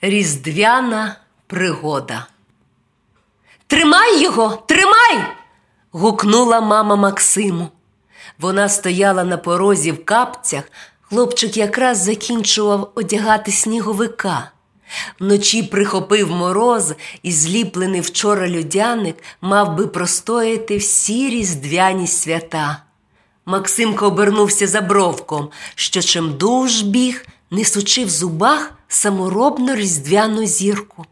Різдвяна пригода. Тримай його, тримай. гукнула мама Максиму. Вона стояла на порозі в капцях. Хлопчик якраз закінчував одягати сніговика. Вночі прихопив мороз і зліплений вчора людяник мав би простояти всі різдвяні свята. Максимко обернувся за бровком, що чимдуж біг, несучи в зубах саморобну різдвяну зірку.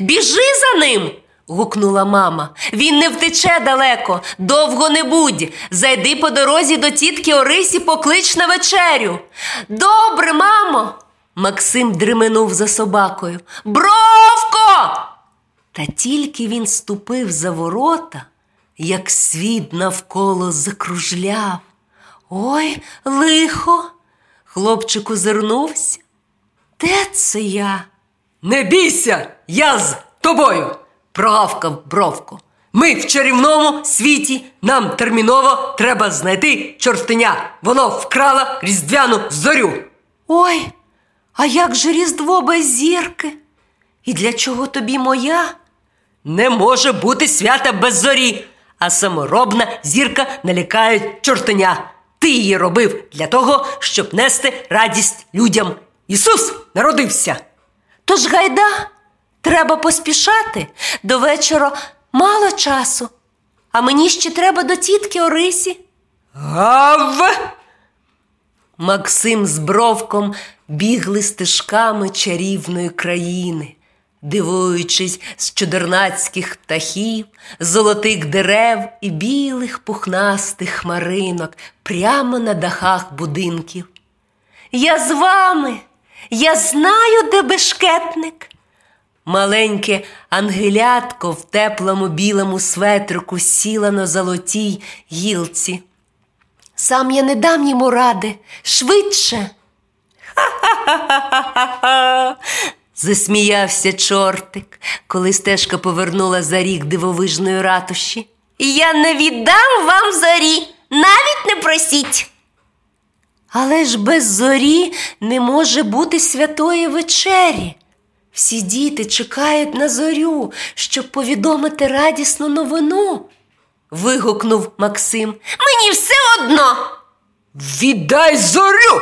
Біжи за ним. гукнула мама. Він не втече далеко, довго не будь. Зайди по дорозі до тітки Орисі, поклич на вечерю. Добре, мамо. Максим дременув за собакою. Бровко! Та тільки він ступив за ворота, як світ навколо закружляв. Ой, лихо. Хлопчик озирнувся. Де це я? Не бійся, я з тобою, прогавкав бровко. Ми в чарівному світі, нам терміново треба знайти чортеня. Воно вкрало різдвяну зорю. Ой, а як же Різдво без зірки? І для чого тобі моя? Не може бути свята без зорі, а саморобна зірка налякає чортеня. Ти її робив для того, щоб нести радість людям. Ісус народився. Тож гайда, треба поспішати до вечора мало часу, а мені ще треба до тітки Орисі. Гав! Максим з бровком бігли стежками чарівної країни, дивуючись з чудернацьких птахів, золотих дерев і білих пухнастих хмаринок прямо на дахах будинків. Я з вами, я знаю, де бешкетник. Маленьке ангелятко в теплому білому светрику сіла на золотій гілці. Сам я не дам йому ради, швидше. Ха-ха-ха-ха-ха. засміявся чортик, коли стежка повернула за рік дивовижної ратуші. Я не віддам вам зорі, навіть не просіть. Але ж без зорі не може бути святої вечері. Всі діти чекають на зорю, щоб повідомити радісну новину. вигукнув Максим. Мені все одно. Віддай зорю!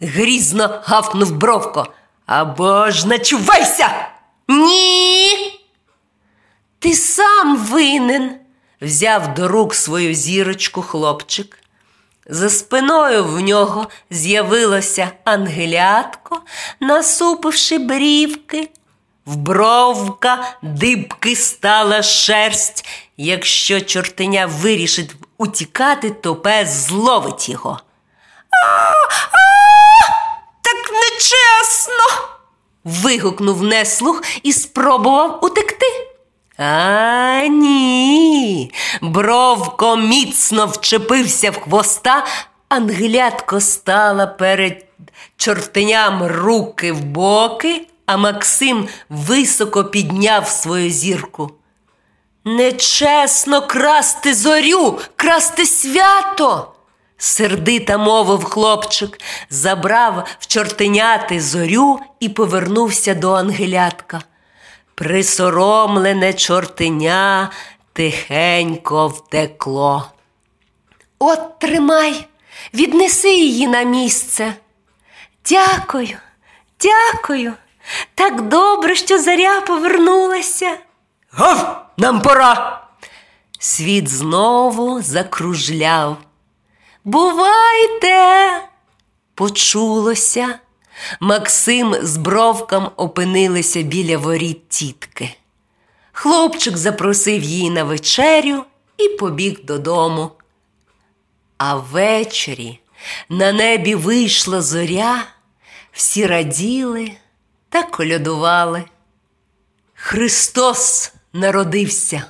грізно гавкнув бровко. Або ж начувайся! Ні. Ти сам винен, взяв до рук свою зірочку хлопчик. За спиною в нього з'явилося ангелятко, насупивши брівки. В бровка дибки стала шерсть. Якщо чортеня вирішить утікати, то пес зловить його. А, а, так нечесно. вигукнув неслух і спробував утекти. А ні. Бровко міцно вчепився в хвоста, ангелятко стала перед чортеням руки в боки, а Максим високо підняв свою зірку. Нечесно красти зорю, красти свято. Сердита мовив хлопчик, забрав в чортеняти зорю і повернувся до ангелятка. Присоромлене чортеня тихенько втекло. От тримай, віднеси її на місце. Дякую, дякую. Так добре, що заря повернулася. Гав! Нам пора! Світ знову закружляв. Бувайте, почулося. Максим з бровком опинилися біля воріт тітки. Хлопчик запросив її на вечерю і побіг додому. А ввечері на небі вийшла зоря, всі раділи та колядували. Христос народився.